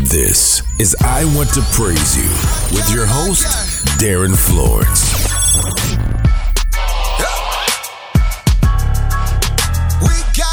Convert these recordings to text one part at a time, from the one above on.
This is I Want to Praise You with your host, Darin Florence. We got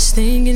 just think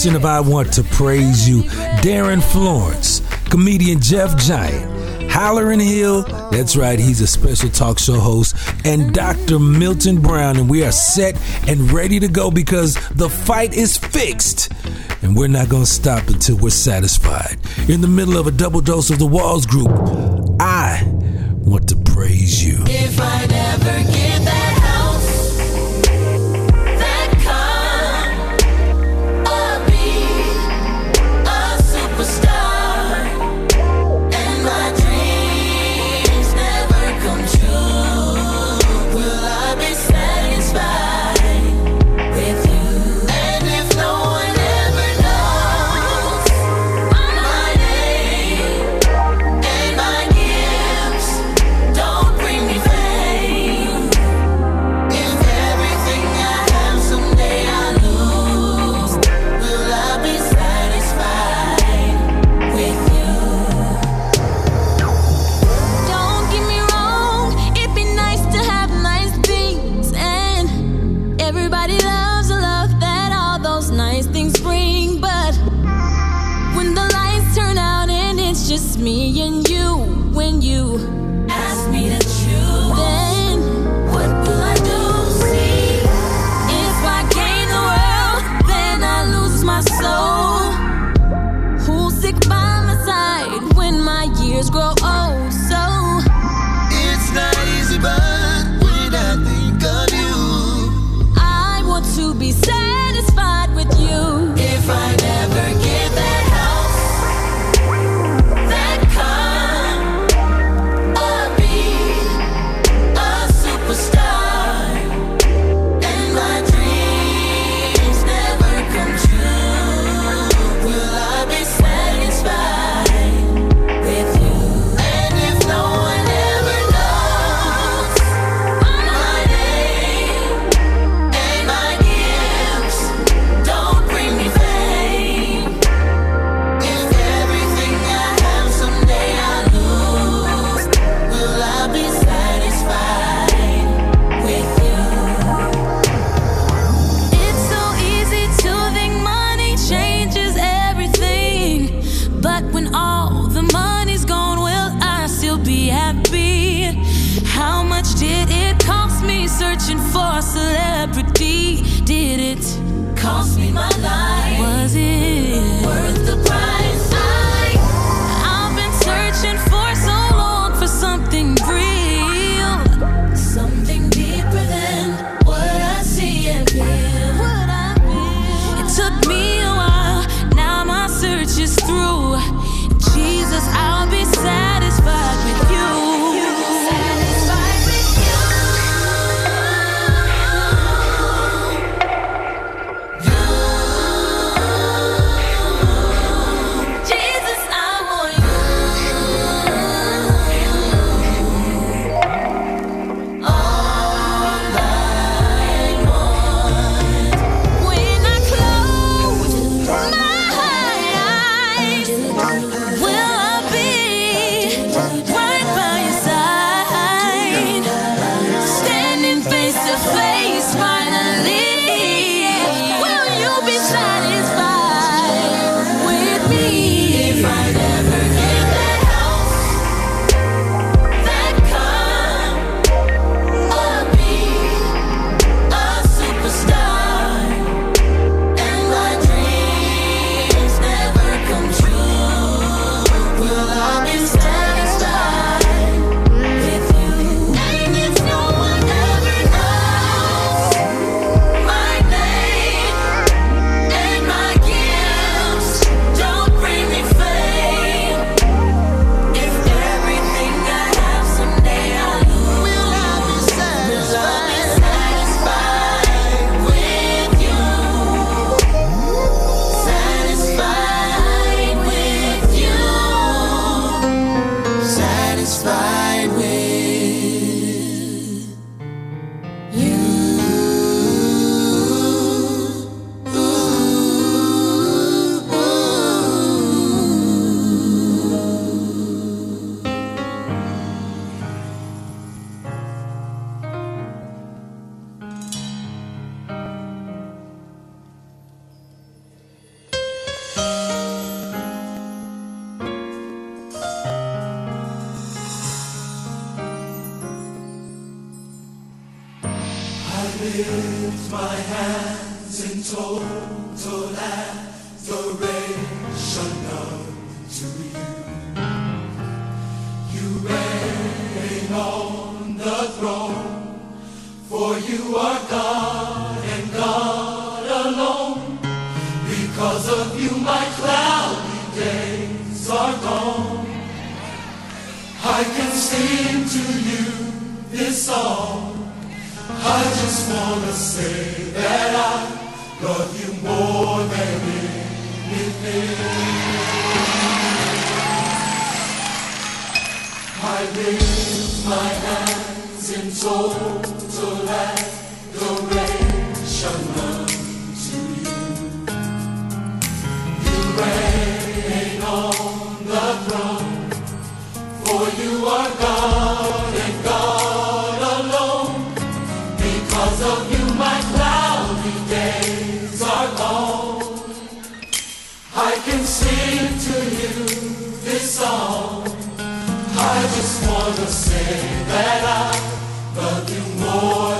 edition of I Want to Praise You, Darin Florence, comedian Jeff Giant, Hallerin Hill, that's right, he's a special talk show host, and Dr. Milton Brown. And we are set and ready to go because the fight is fixed. And we're not going to stop until we're satisfied. In the middle of a double dose of the Walls Group, just me and you when you ask me to choose. Then what do I do? See, if I gain the world, then I lose my soul. Who's sick by my side when my years grow? Lift my hands in total adoration unto you. You reign on the throne, for you are God and God alone. Because of you, my cloudy days are gone. I can sing to you this song. I just wanna say that I love you more than anything. I lift my hands in total adoration unto you. You reign on the throne, for you are God song. I just wanna say that I love you more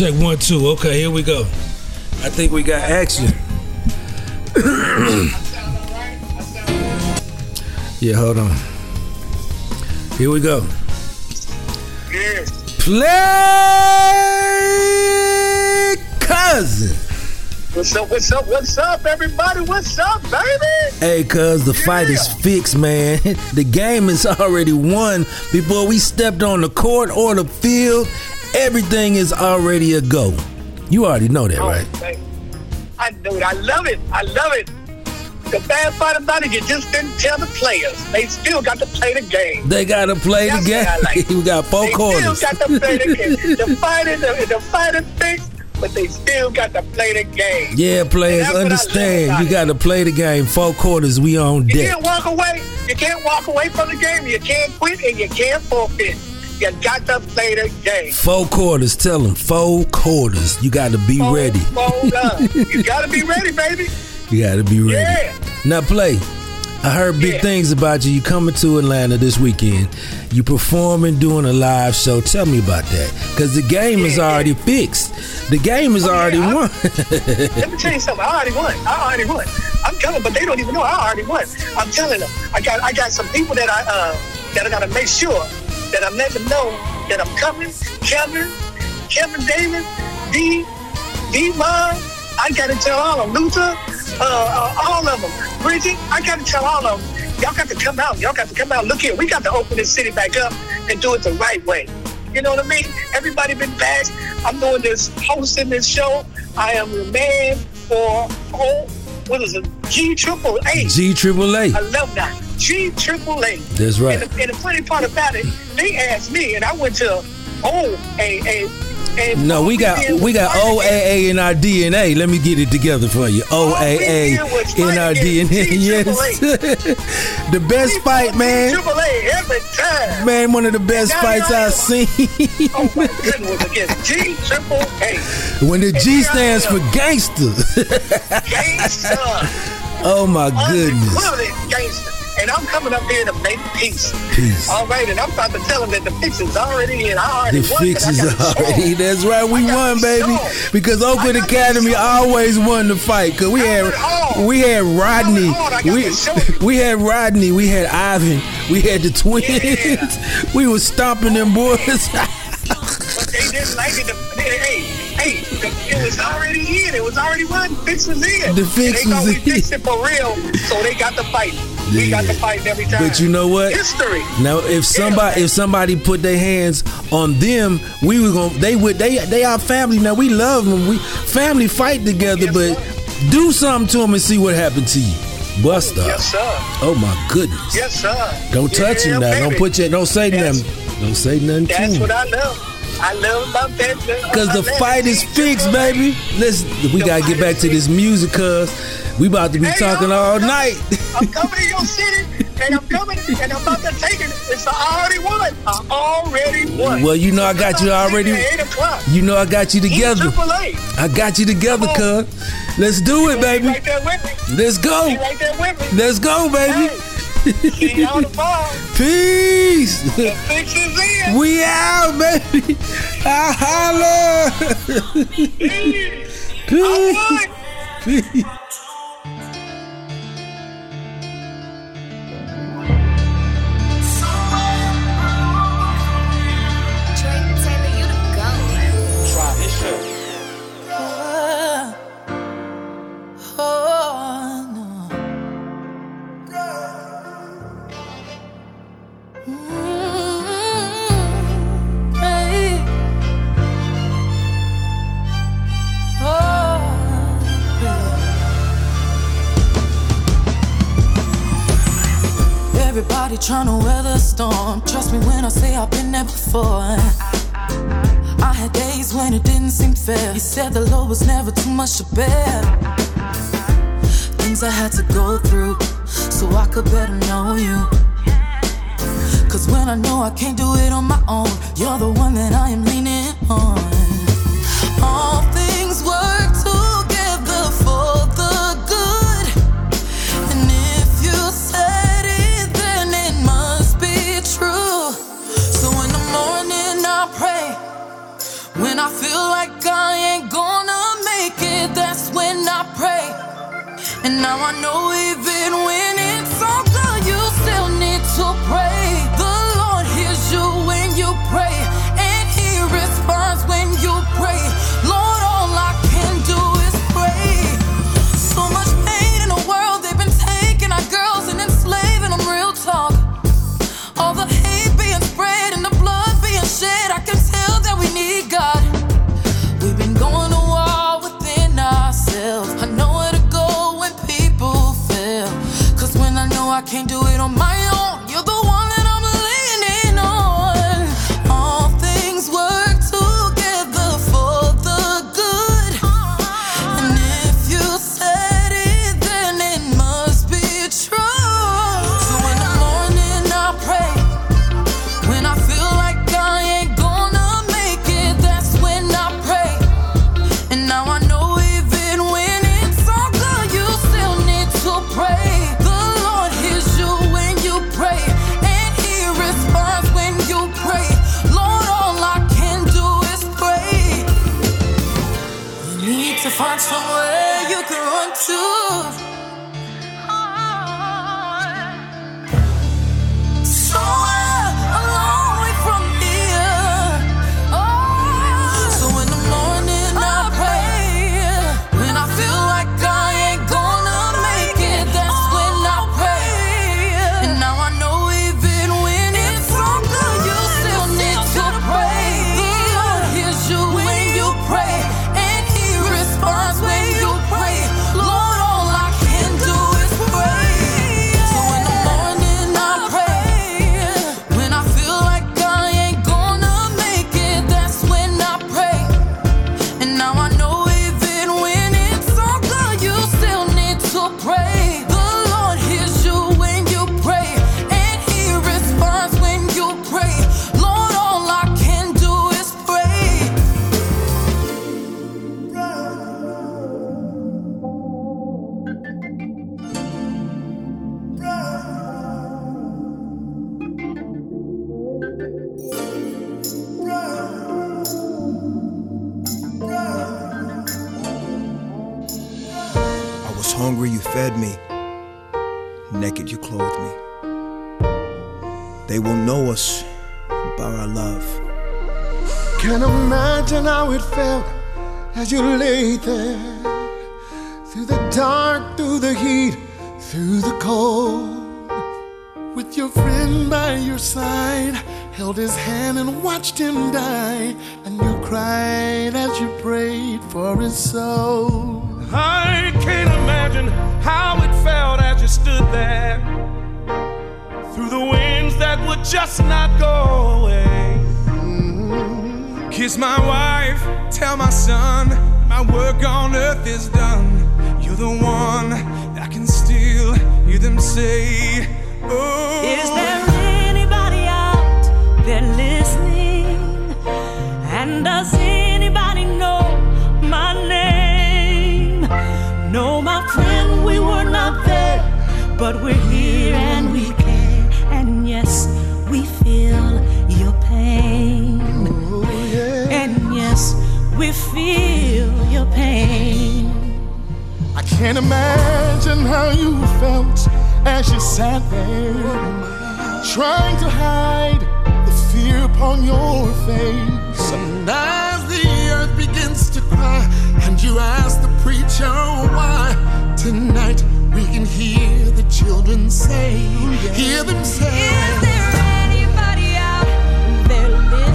Check one, two. Okay, here we go. I think we got action. yeah, hold on. Here we go. Play cousin. What's up? What's up? What's up, everybody? What's up, baby? Hey, cuz the fight is fixed, man. The game is already won before we stepped on the court or the field. Everything is already a go. You already know that, oh, right? Oh, I know it. I love it. I love it. The bad part about it, you just didn't tell the players. They still got to play the game. They gotta play That's the game. like. we got four they quarters. still got to play the game. The fight is the, the fight is fixed, but they still got to play the game. Yeah, players, And that's what I love understand. You gotta play the game. Four quarters, we on You deck. You can't walk away. You can't walk away from the game. You can't quit and you can't forfeit. You got to play the game. Four quarters, tell them. Four quarters. You gotta be Fold- ready. fold up. you got to be ready, baby. You gotta be ready. Yeah. Now play. I heard big Yeah. things about you. You coming to Atlanta this weekend. You performing, doing a live show. Tell me about that. Cause the game is Yeah, yeah. already fixed. The game is Oh, yeah, already I- won. Let me tell you something. I already won. I already won. I'm telling, but they don't even know I already won. I'm telling them. I got I got some people that I uh, that I gotta make sure that I'm letting them know that I'm coming. Kevin, Kevin Davis, D, D Mom. I gotta tell all of them. Luther, uh, uh, all of them. Bridget, I gotta tell all of them. Y'all got to come out. Y'all got to come out. Look here, we got to open this city back up and do it the right way. You know what I mean? Everybody been back. I'm doing this, hosting this show. I am the man for oh, what is it? G Triple A. G Triple A. I love that. G Triple A. That's right. And the, and the funny part about it, they asked me, and I went to O A A. And No, we got we got OAA in our DNA. Let me get it together for you. OAA in our DNA. Yes. the best fight, man. Triple A every time. Man, one of the best fights I've seen. Oh my goodness, against G Triple A. when the G stands for gangster. gangster. Oh my goodness. And I'm coming up here to make peace. Peace. All right, and I'm about to tell them that the fix is already in. I already The won, fix is already. That's right. We won, baby. Because Oakland I got to Academy always won the fight. Cause we had we had Rodney. it all. I got We we had Rodney. We had Ivan. We had the twins. Yeah. We was stomping them boys. But they didn't like it. Hey, hey, it was already in. It was already won. Fix was in. The fix and they was thought we fixed it for real, so they got the fight. We got the fight every time. But you know what? History. Now, if somebody if somebody put their hands on them, we were gonna they would they they are family. Now we love them. We family fight together, Yes, but sir. do something to them and see what happened to you. Bust up. Yes, sir. Oh my goodness. Yes, sir. Don't touch yeah, him now. Don't put your don't say That's- nothing. Don't say nothing to That's what I love. I love about that. Cause the fight is fixed, baby. Let's we gotta get back to this music cause we about to be Hey, talking I'm all coming- night. I'm coming to your city, and I'm coming, and I'm about to take it. It's I already won. I already won. Well, you know I got you already. Eight o'clock. You know I got you together. I got you together, cuz. Let's do it, baby. right there with me. Let's go. Right there with me. Let's go, baby. Hey, see you on the phone. Peace. The fix is in. We out, baby. I holla. I Peace. won. Peace. Everybody trying to weather storm. Trust me when I say I've been there before. I had days when it didn't seem fair. You said the load was never too much to bear. Things I had to go through so I could better know you. Cause when I know I can't do it on my own, you're the one that I am leaning on. Oh, Now I know even felt as she sat there, trying to hide the fear upon your face. And as the earth begins to cry, and you ask the preacher why, tonight we can hear the children say, hear them say, Is there anybody out there?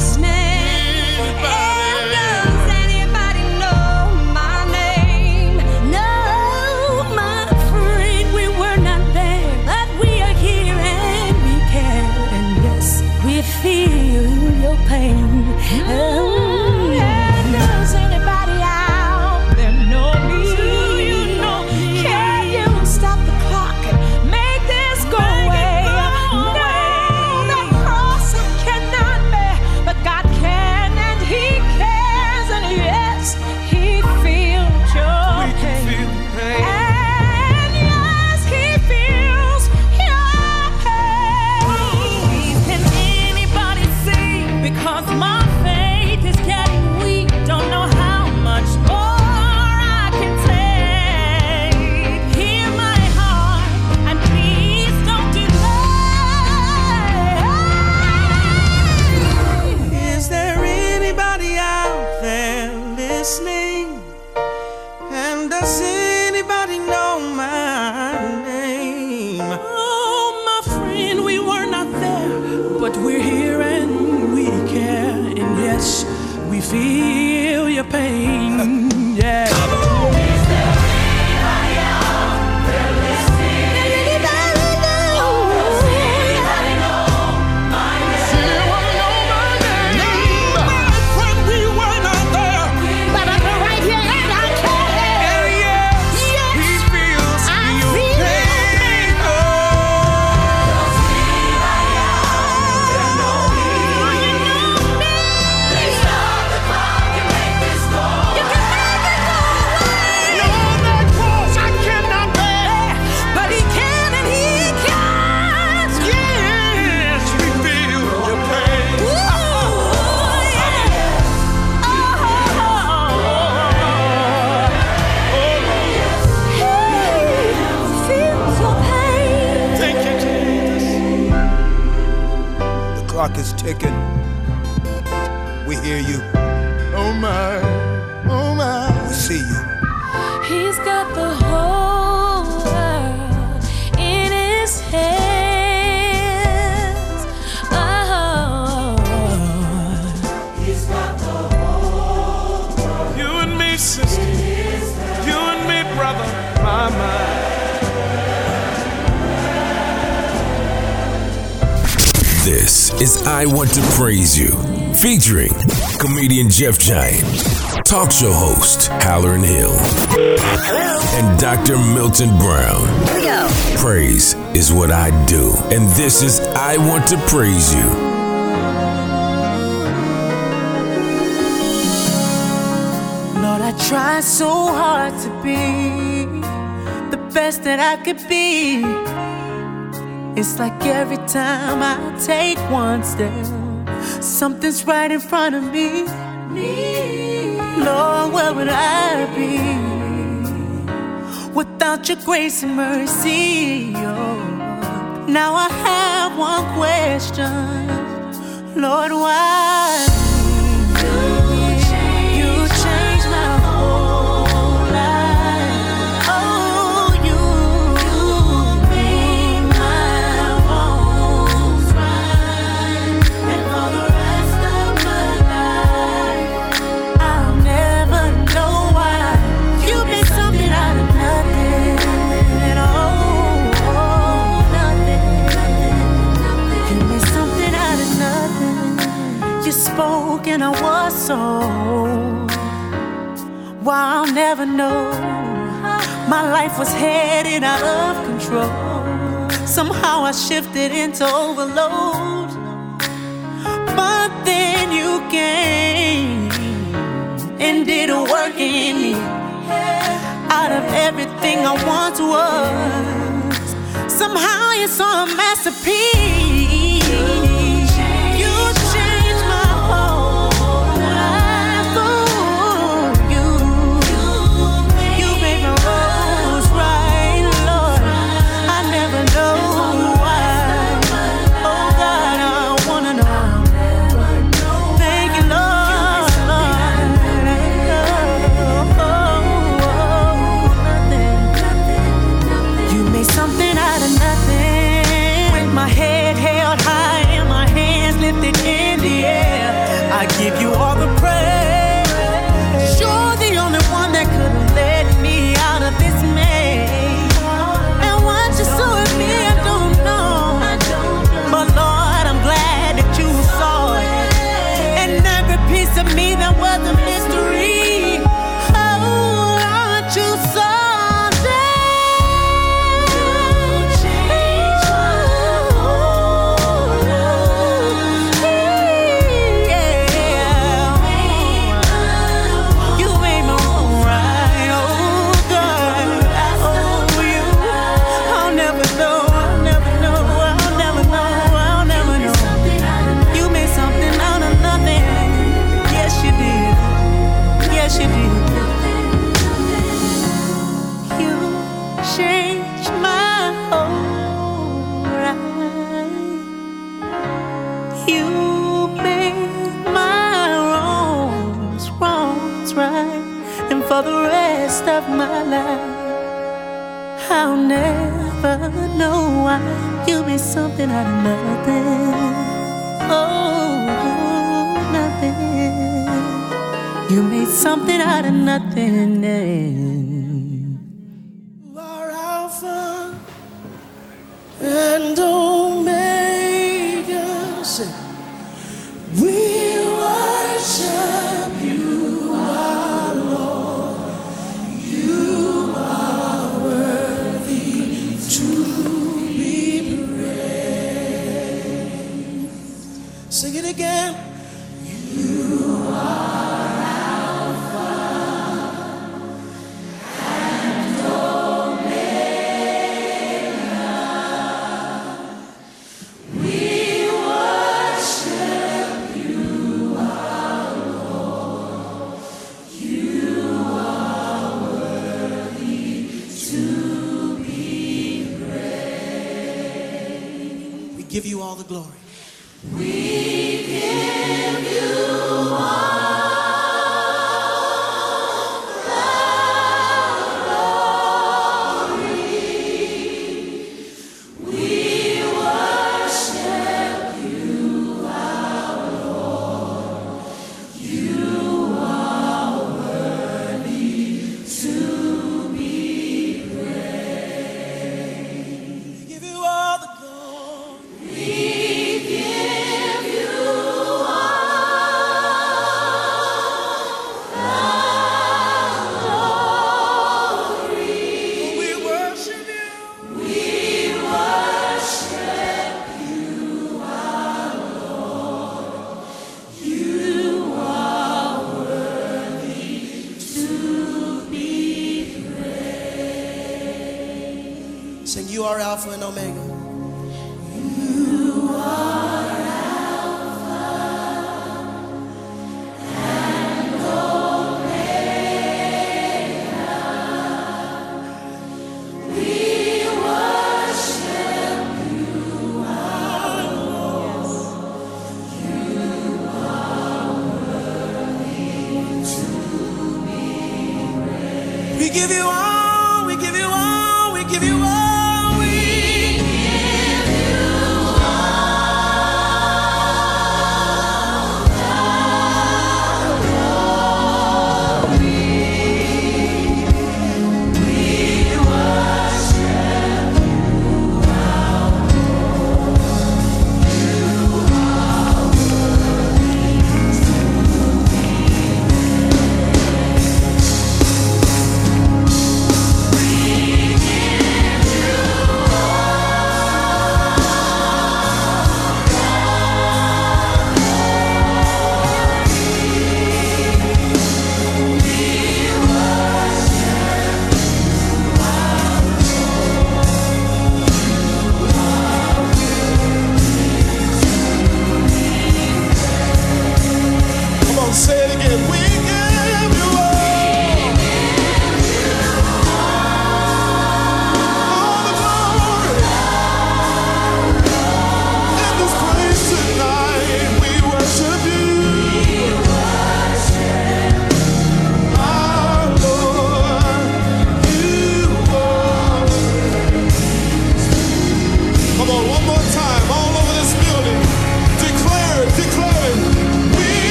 Pain. Oh. Is I Want to Praise You, featuring comedian Jeff Giant, talk show host Hallerin Hill, and Dr. Milton Brown. Here we go. Praise is what I do, and this is I Want to Praise You. Lord, I try so hard to be the best that I could be. It's like every time I take one step, something's right in front of me. Lord, where would I be without your grace and mercy? Oh, now I have one question, Lord, why? Was so. Why I'll never know. My life was headed out of control. Somehow I shifted into overload. But then you came and did a work in me. Out of everything I once was. Somehow you saw a masterpiece. something out of nothing. Oh, oh, nothing. You made something out of nothing. give you all the glory. We give you all.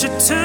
should tell.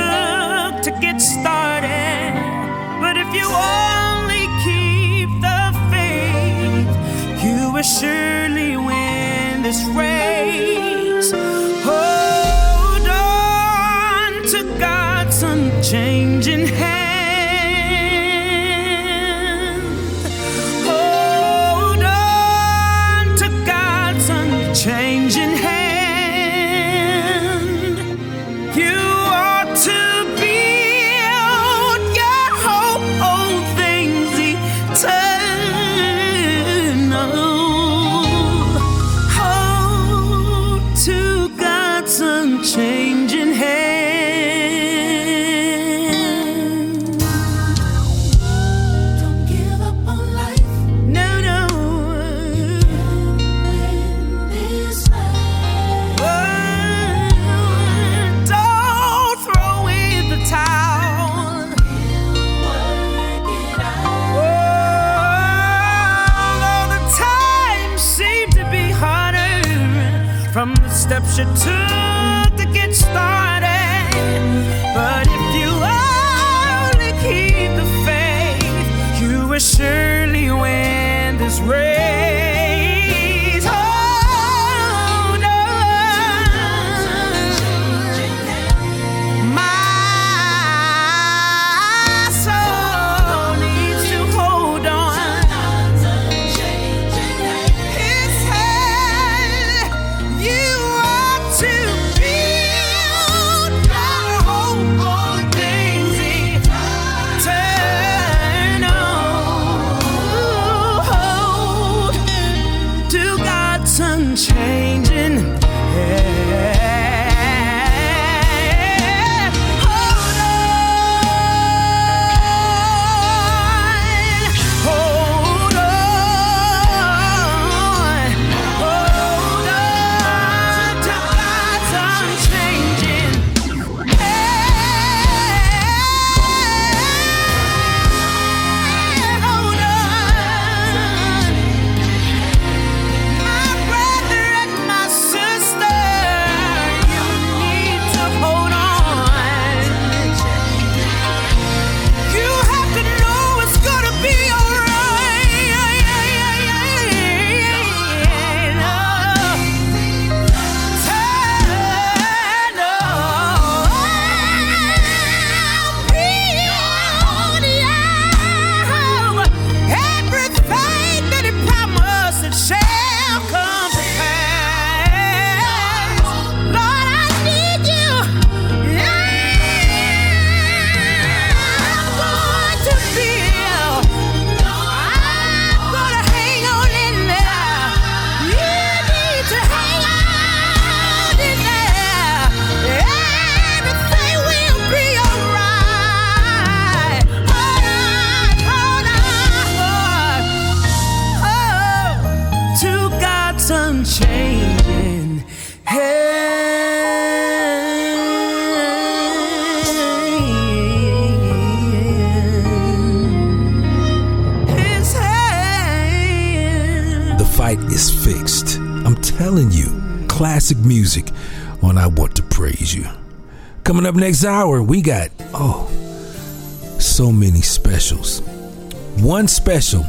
up next hour, we got, oh, so many specials. One special,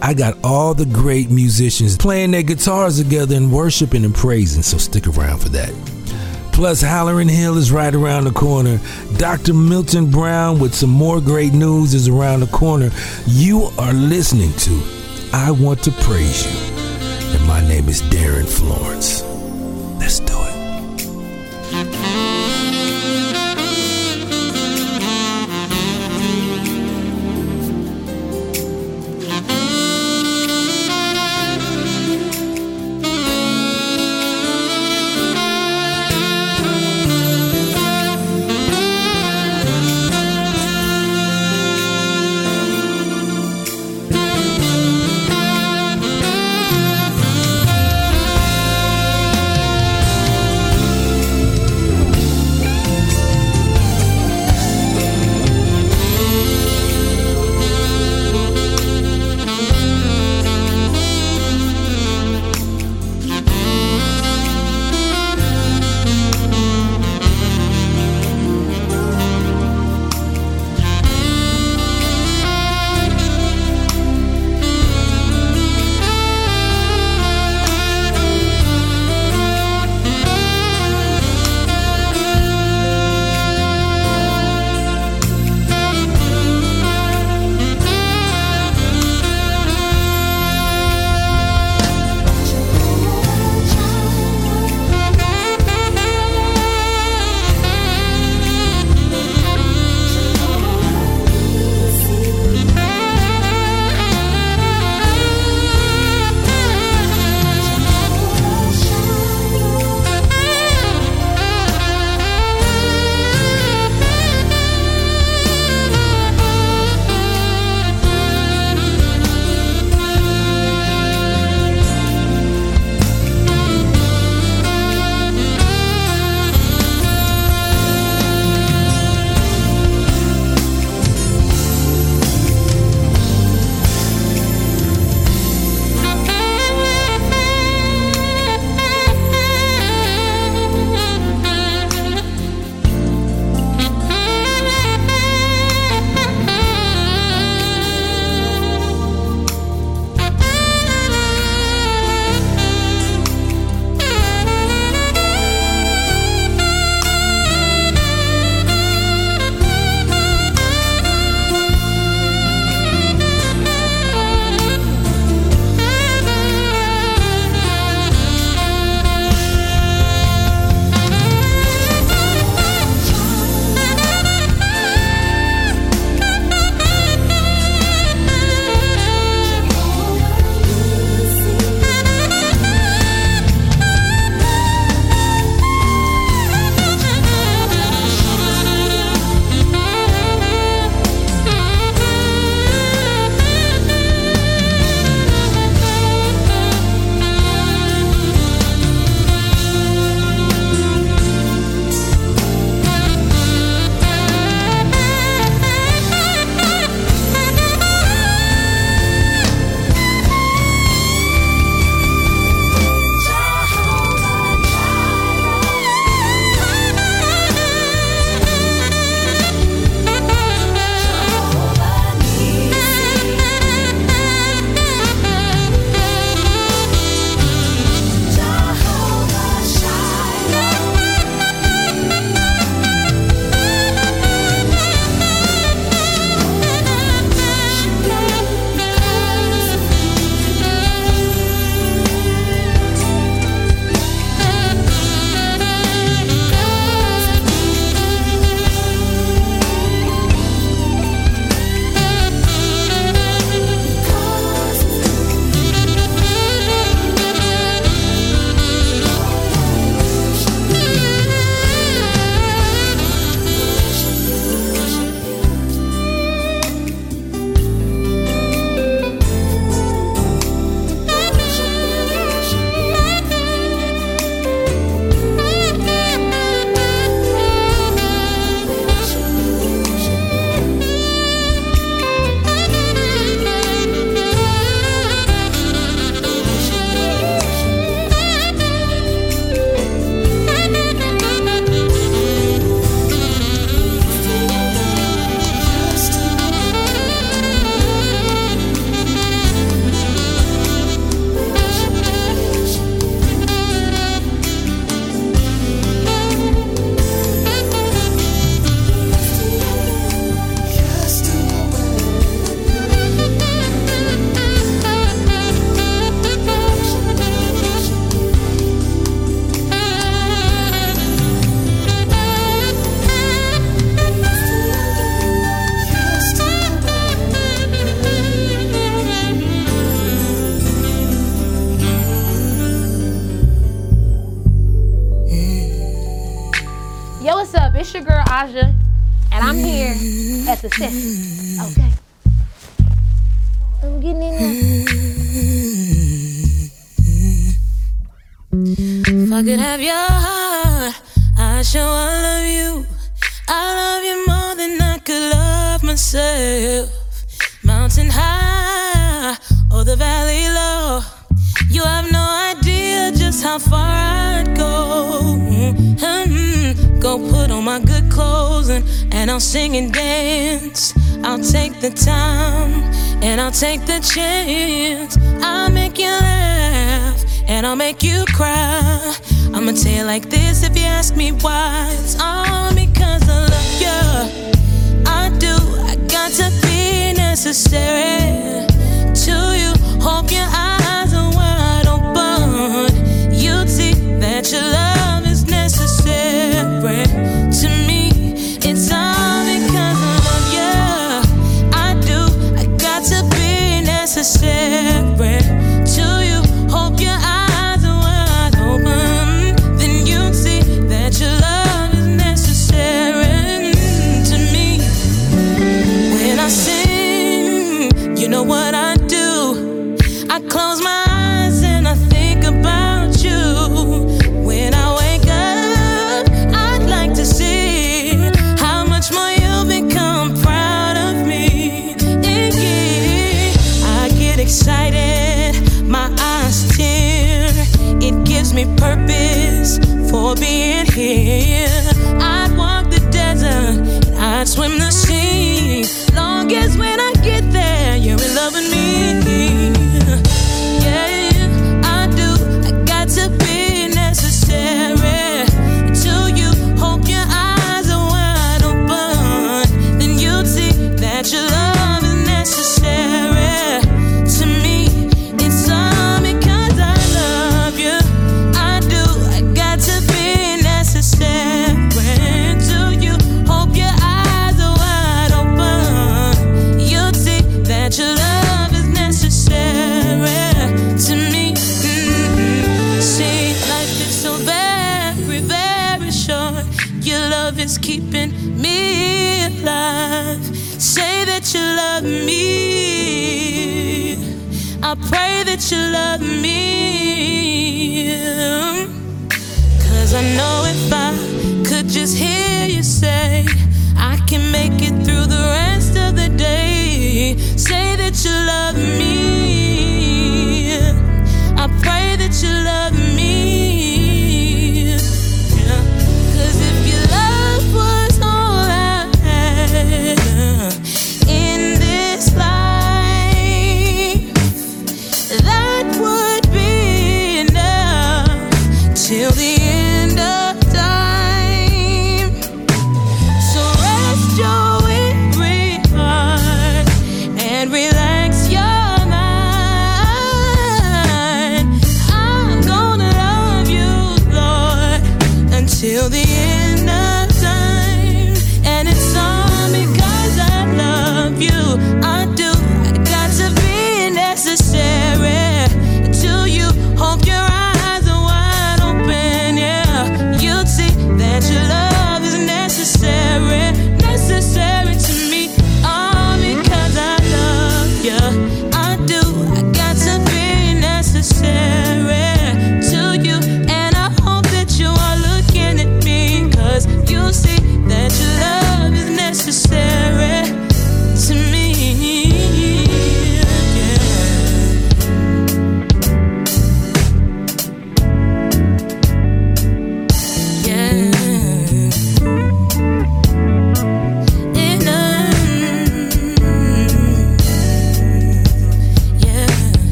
I got all the great musicians playing their guitars together and worshiping and praising, so stick around for that. Plus, Hallerin Hill is right around the corner. Dr. Milton Brown with some more great news is around the corner. You are listening to I Want to Praise You. And my name is Darin Florence. Let's do it. The the chance.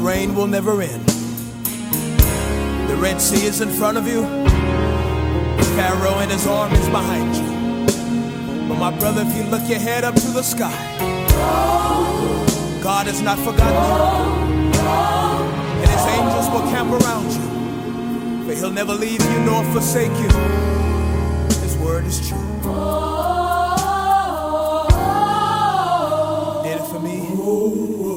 rain will never end. The Red Sea is in front of you, Pharaoh and his armies behind you. But my brother, if you look your head up to the sky, God has not forgotten you. And his angels will camp around you. But he'll never leave you nor forsake you. His word is true. Did it for me.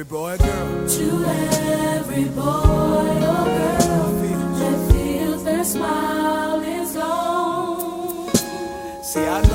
every boy or girl. To every boy or girl that feels their smile is gone. See, I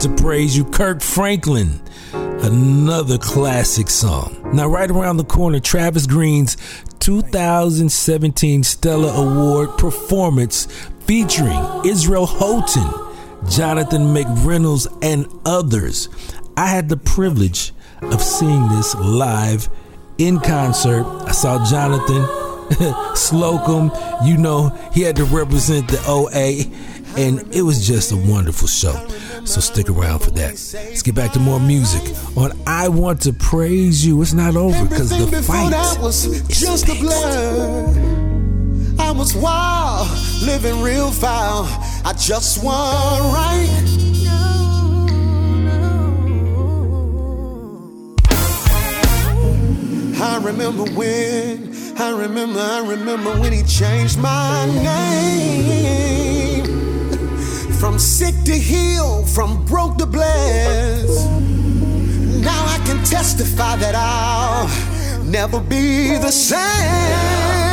To praise you, Kirk Franklin. Another classic song. Now, right around the corner, Travis Greene's 2017 Stellar Award performance featuring Israel Houghton, Jonathan McReynolds, and others. I had the privilege of seeing this live in concert. I saw Jonathan Slocumb. You know, he had to represent the OA, and it was just a wonderful show. So stick around for that. Let's get back to more music on I Want to Praise You. It's not over because the fight was just a blur. I was wild, living real foul. I just want right. I remember when, I remember, I remember when he changed my name. From sick to heal, from broke to blessed. Now I can testify that I'll never be the same.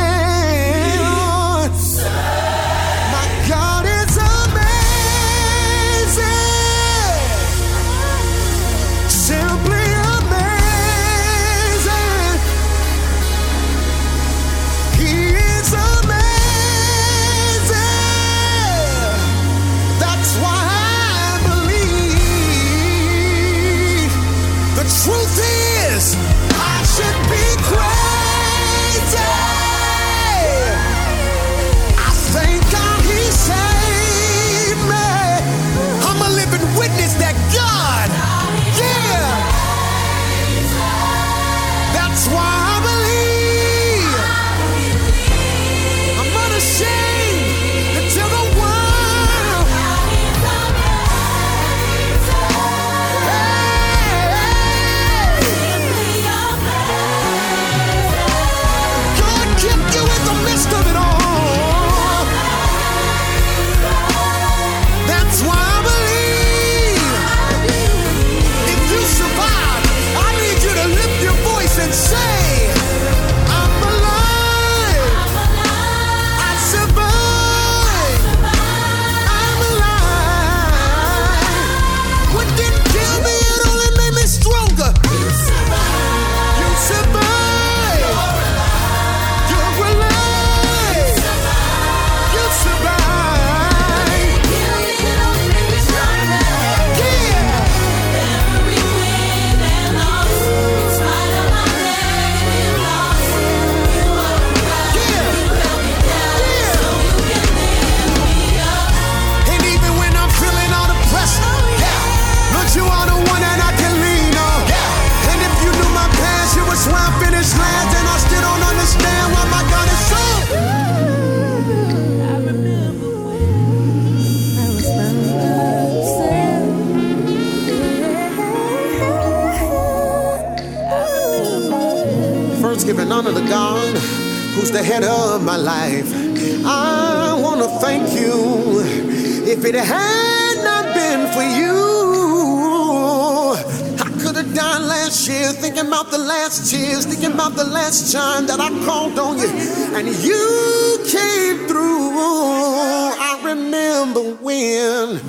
Last tears, thinking about the last time that I called on you, and you came through. I remember when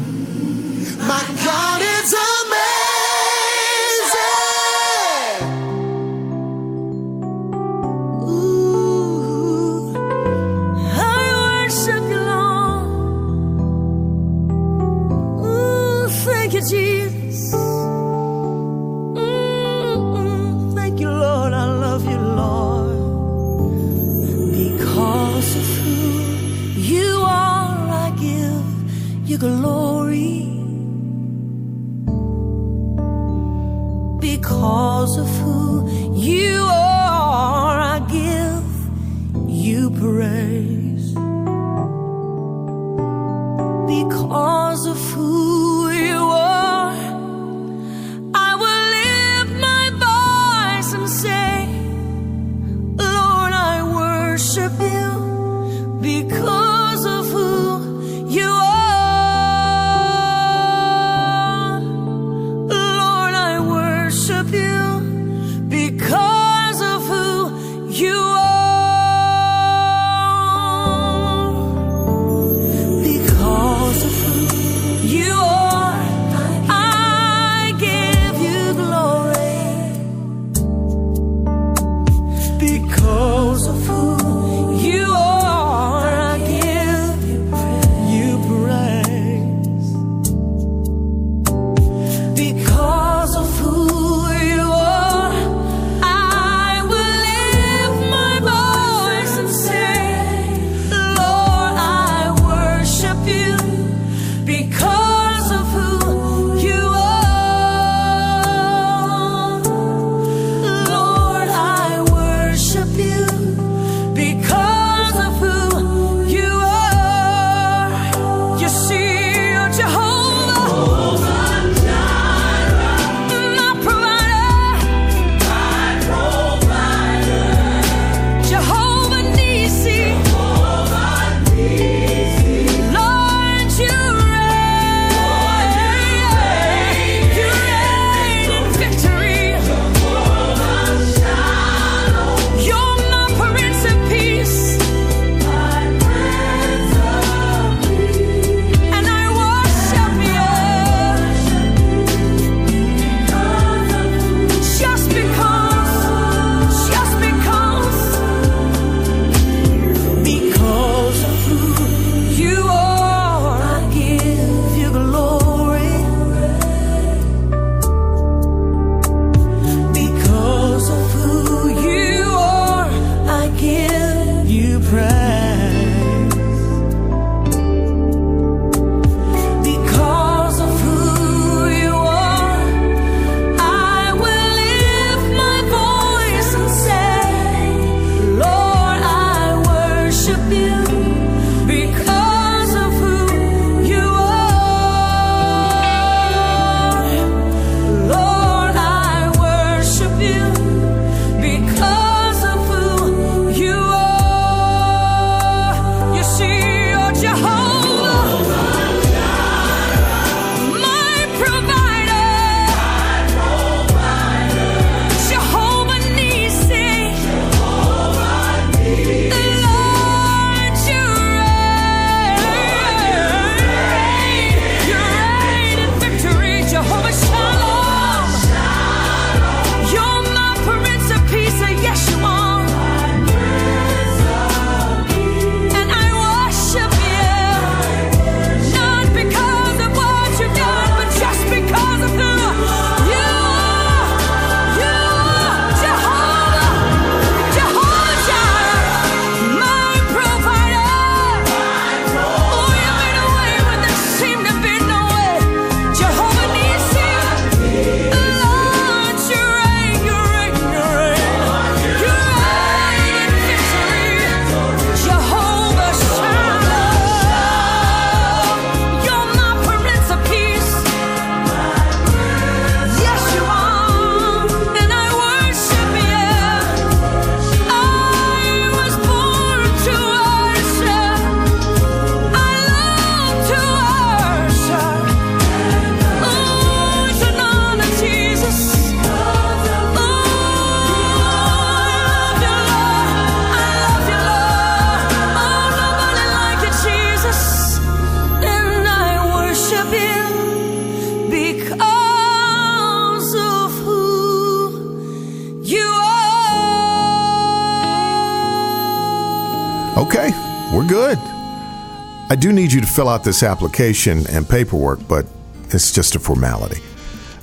I do need you to fill out this application and paperwork, but it's just a formality.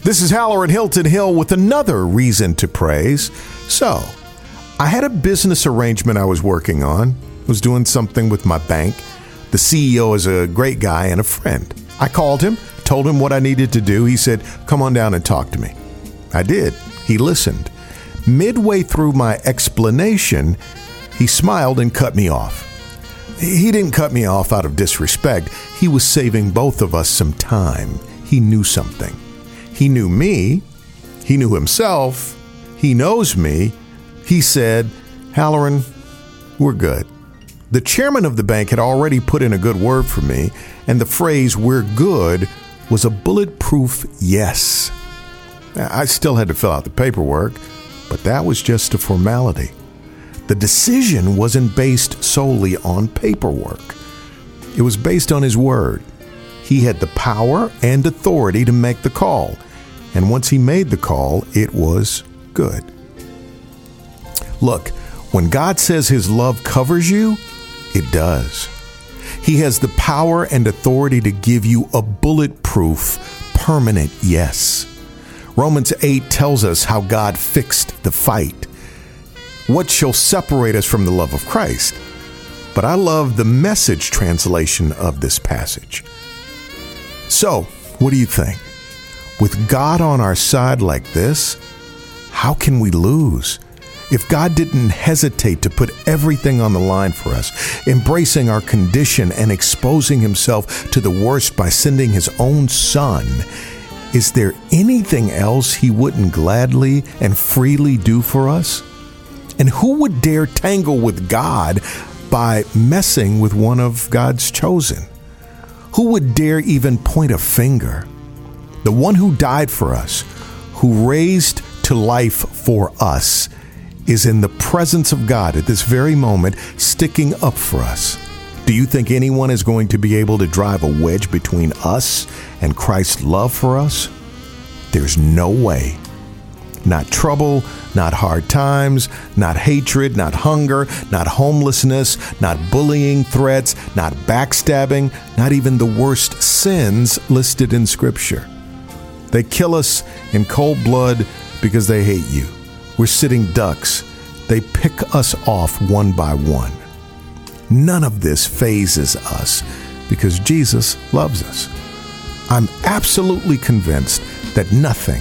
This is Hallerin Hilton Hill with another reason to praise. So, I had a business arrangement I was working on. I was doing something with my bank. The CEO is a great guy and a friend. I called him, told him what I needed to do. He said, Come on down and talk to me. I did. He listened. Midway through my explanation, he smiled and cut me off. He didn't cut me off out of disrespect. He was saving both of us some time. He knew something. He knew me. He knew himself. He knows me. He said, Hallerin, we're good. The chairman of the bank had already put in a good word for me, and the phrase, we're good, was a bulletproof yes. I still had to fill out the paperwork, but that was just a formality. The decision wasn't based solely on paperwork, it was based on his word. He had the power and authority to make the call, and once he made the call, it was good. Look, when God says his love covers you, it does. He has the power and authority to give you a bulletproof, permanent yes. Romans 8 tells us how God fixed the fight. What shall separate us from the love of Christ? But I love the message translation of this passage. So, what do you think? With God on our side like this, how can we lose? If God didn't hesitate to put everything on the line for us, embracing our condition and exposing himself to the worst by sending his own son, is there anything else he wouldn't gladly and freely do for us? And who would dare tangle with God by messing with one of God's chosen? Who would dare even point a finger? The one who died for us, who raised to life for us, is in the presence of God at this very moment, sticking up for us. Do you think anyone is going to be able to drive a wedge between us and Christ's love for us? There's no way. Not trouble, not hard times, not hatred, not hunger, not homelessness, not bullying threats, not backstabbing, not even the worst sins listed in Scripture. They kill us in cold blood because they hate you. We're sitting ducks. They pick us off one by one. None of this phases us because Jesus loves us. I'm absolutely convinced that nothing,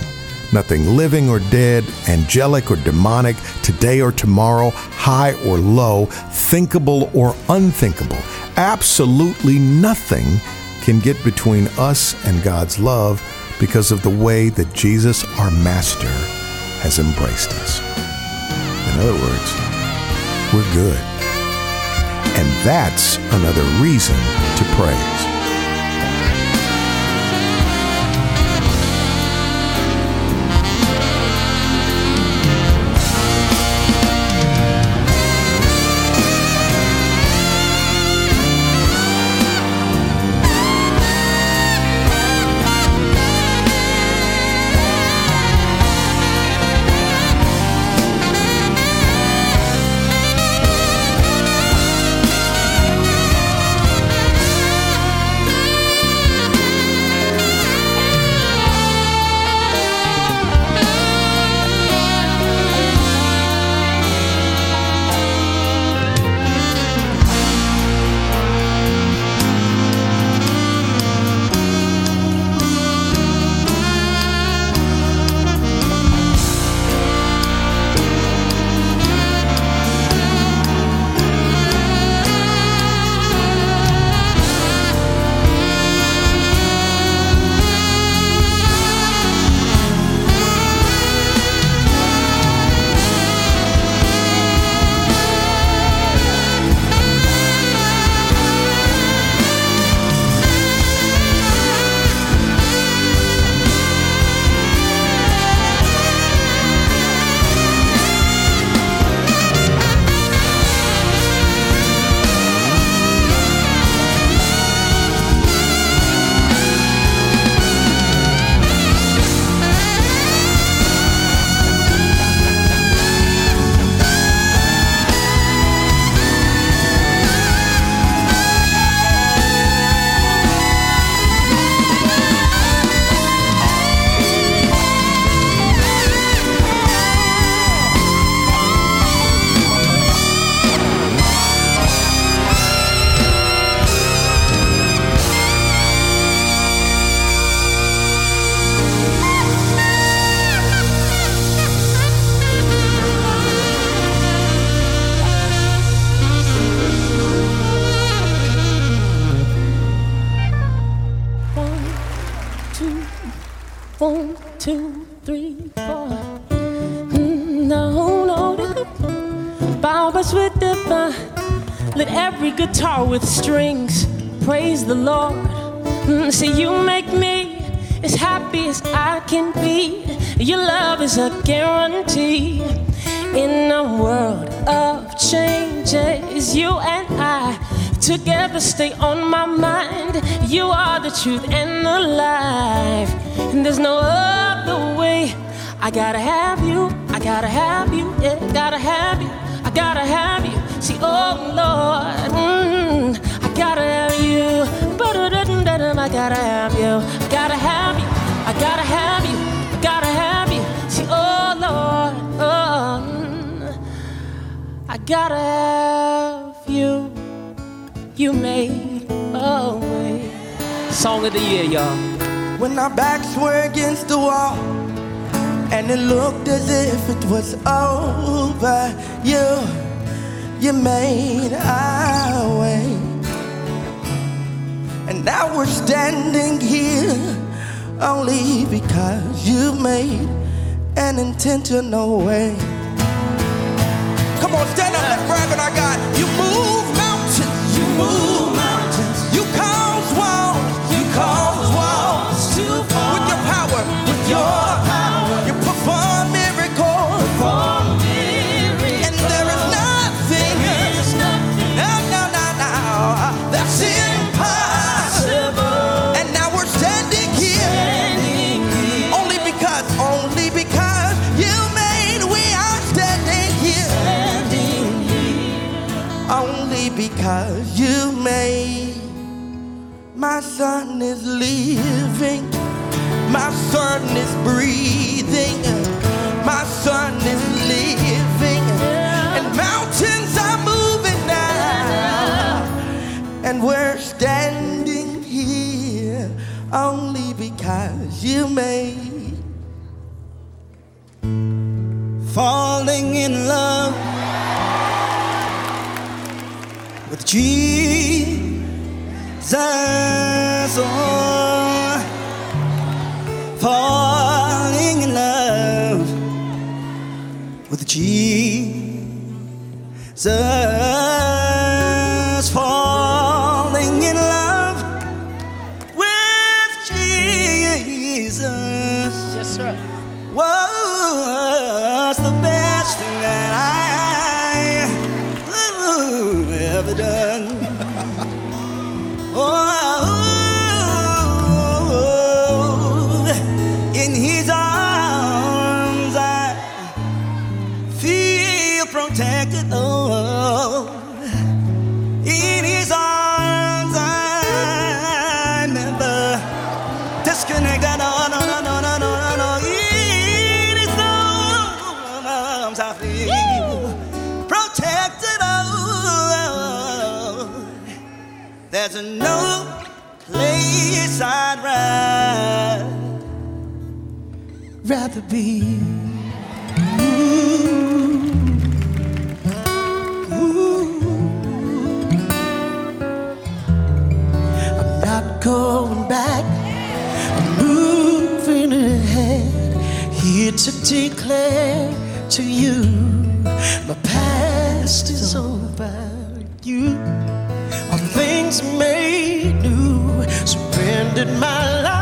nothing living or dead, angelic or demonic, today or tomorrow, high or low, thinkable or unthinkable, absolutely nothing can get between us and God's love because of the way that Jesus, our Master, has embraced us. In other words, we're good. And that's another reason to praise. See, you make me as happy as I can be. Your love is a guarantee. In a world of changes, you and I together stay on my mind. You are the truth and the life. And there's no other way. I gotta have you, I gotta have you, yeah, gotta have you, I gotta have you. See, oh Lord, mm, I gotta Ba-da-da-dum-da-dum, I gotta have you, I gotta have you, I gotta have you, I gotta have you. See, oh Lord, oh, I gotta have you. You made a way. Song of the year, y'all. When our backs were against the wall and it looked as if it was over, you, you made our way. And now we're standing here only because you made an intentional way. Come on, stand up, let's brag on you my son is living, my son is breathing, my son is living, and mountains are moving now, and we're standing here only because you made falling in love with Jesus. Oh, falling in love with Jesus. Falling there's no place I'd rather rather be. I'm not going back. I'm moving ahead. Here to declare to you my past is over. You things made new. Surrendered my life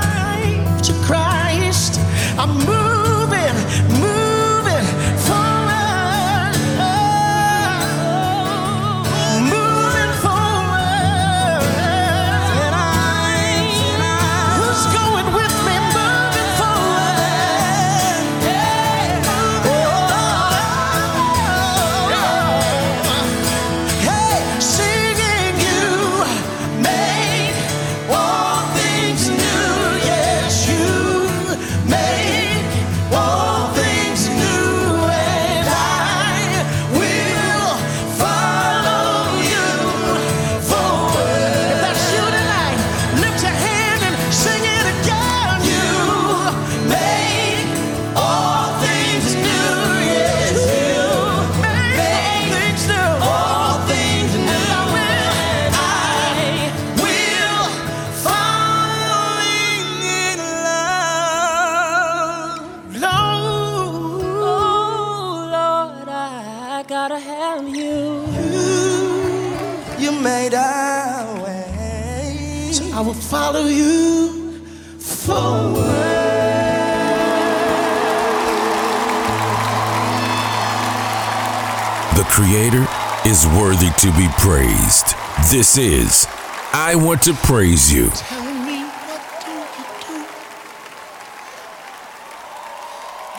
Creator is worthy to be praised. This is I Want to Praise You.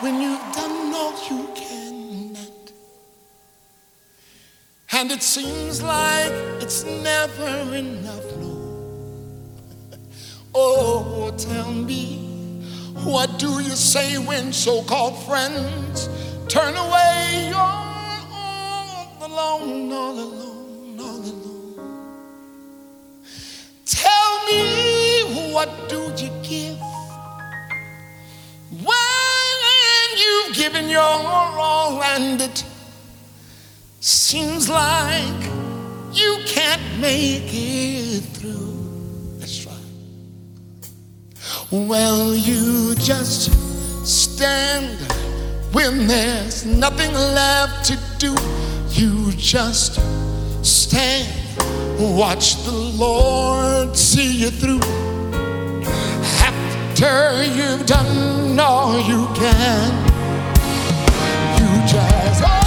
when you've done all you can. And it seems like it's never enough, no. Oh, tell me, what do you say when so called friends all alone, all alone. Tell me, what do you give when you've given your all and it seems like you can't make it through? That's right. Well, you just stand when there's nothing left to do you just stand, watch the Lord see you through. After you've done all you can, you just.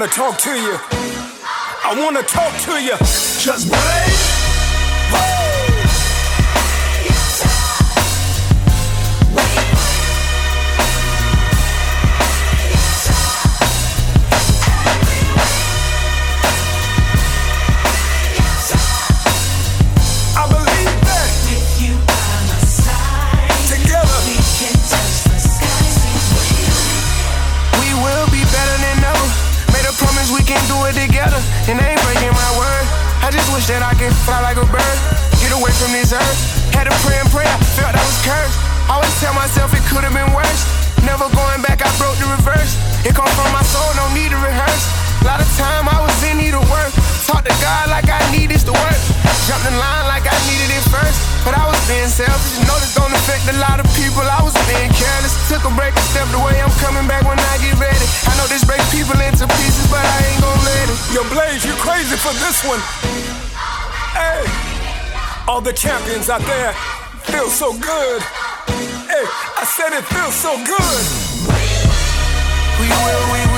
Wanna talk to you. I wanna talk to you. Just break. From earth. Had a prayer and prayer, felt I was cursed. Always tell myself it could have been worse. Never going back, I broke the reverse. It come from my soul, no need to rehearse. A lot of time I was in need of work. Talk to God like I need this to work. Jumped in line like I needed it first. But I was being selfish. Know this gon' affect a lot of people. I was being careless. Took a break and stepped away. I'm coming back when I get ready. I know this breaks people into pieces, but I ain't gon' let it. Yo, Blaze, you crazy for this one. Hey, all the champions out there feel so good. Hey, I said it feels so good. We will, we will,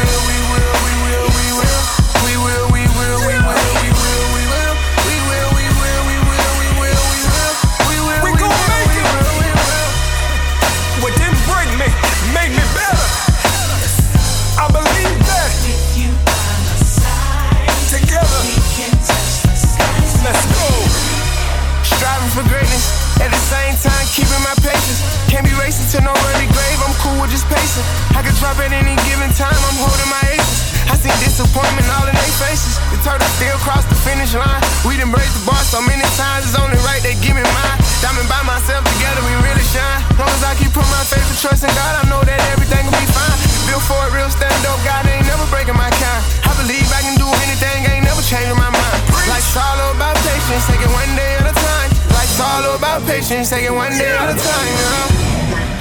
disappointment all in their faces. The turtle still cross the finish line. We done break the bar so many times. It's only right they give me mine. Diamond by myself together, we really shine. Long as I keep putting my faith and trust in God, I know that everything will be fine. Built for a real stand up, God ain't never breaking my kind. I believe I can do anything, ain't never changing my mind. Life's all about patience, take it one day at a time. Life's all about patience, take it one day at a time. You?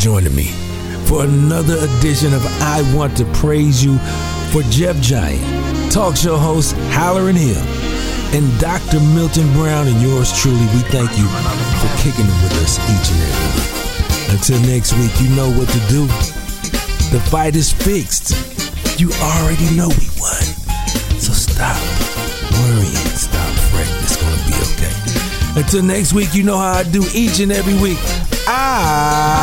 Joining me for another edition of I Want to Praise You for Jeff Giant, talk show host Hallerin Hill, and Dr. Milton Brown, and yours truly. We thank you for kicking it with us each and every week. Until next week, you know what to do. The fight is fixed. You already know we won. So stop worrying, stop fretting. It's going to be okay. Until next week, you know how I do each and every week. I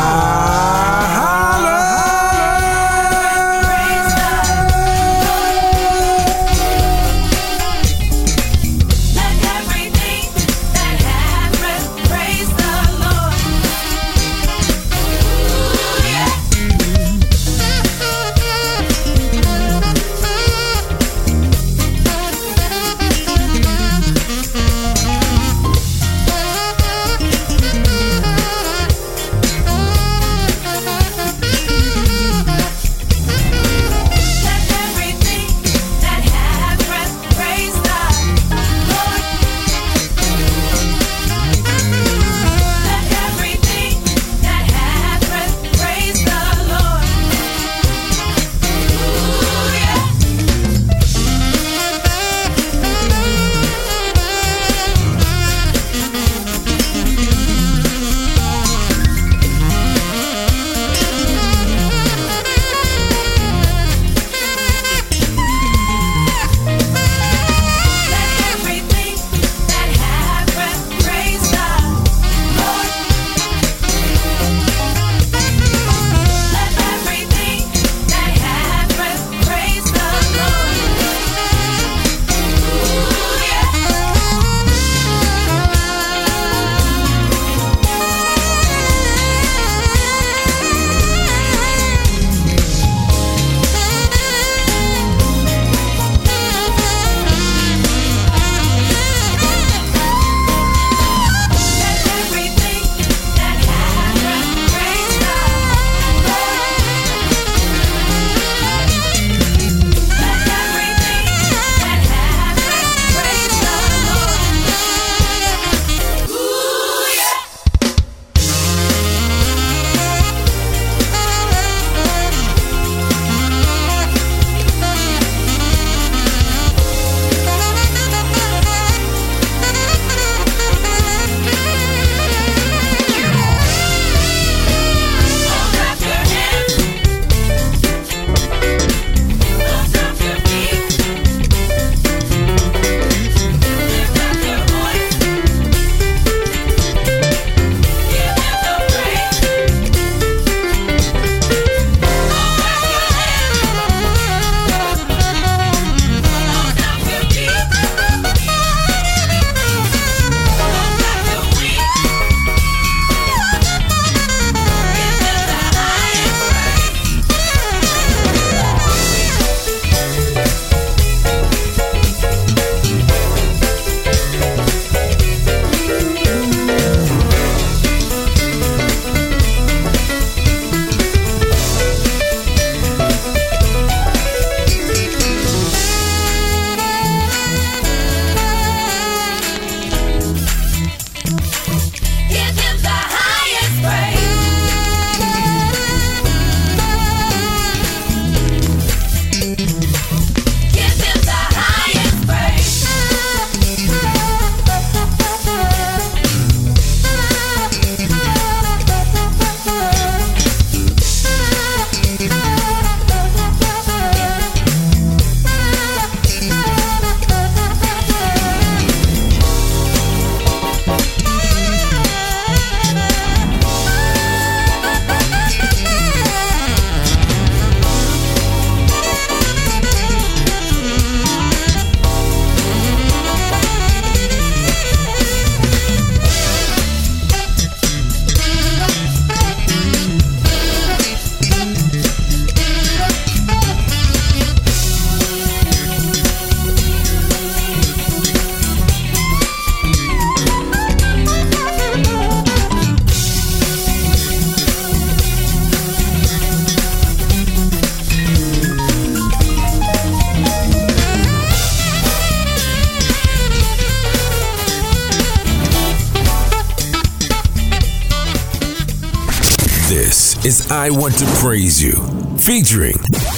Praise You, featuring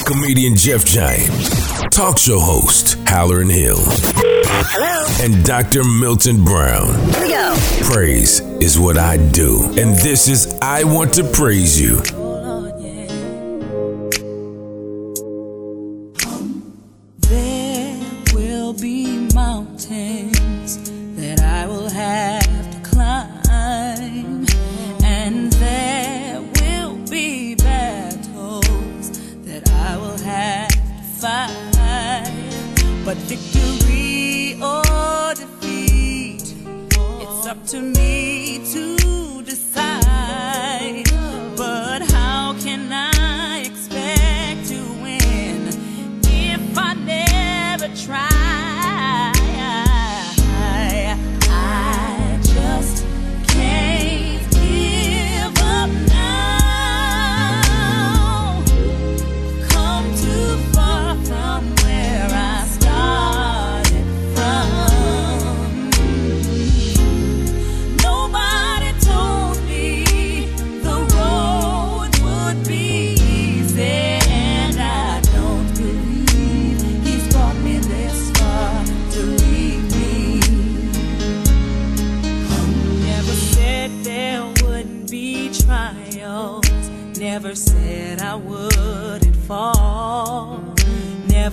comedian Jeff Giant, talk show host Hallerin Hill, Hello. and Dr. Milton Brown. Here we go. Praise is what I do, and this is I Want to Praise You.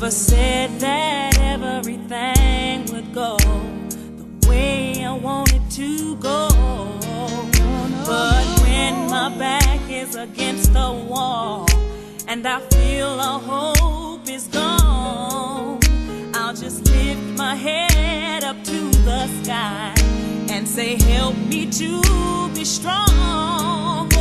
Never said that everything would go the way I wanted to go. But when my back is against the wall and I feel all hope is gone, I'll just lift my head up to the sky and say, Help me to be strong.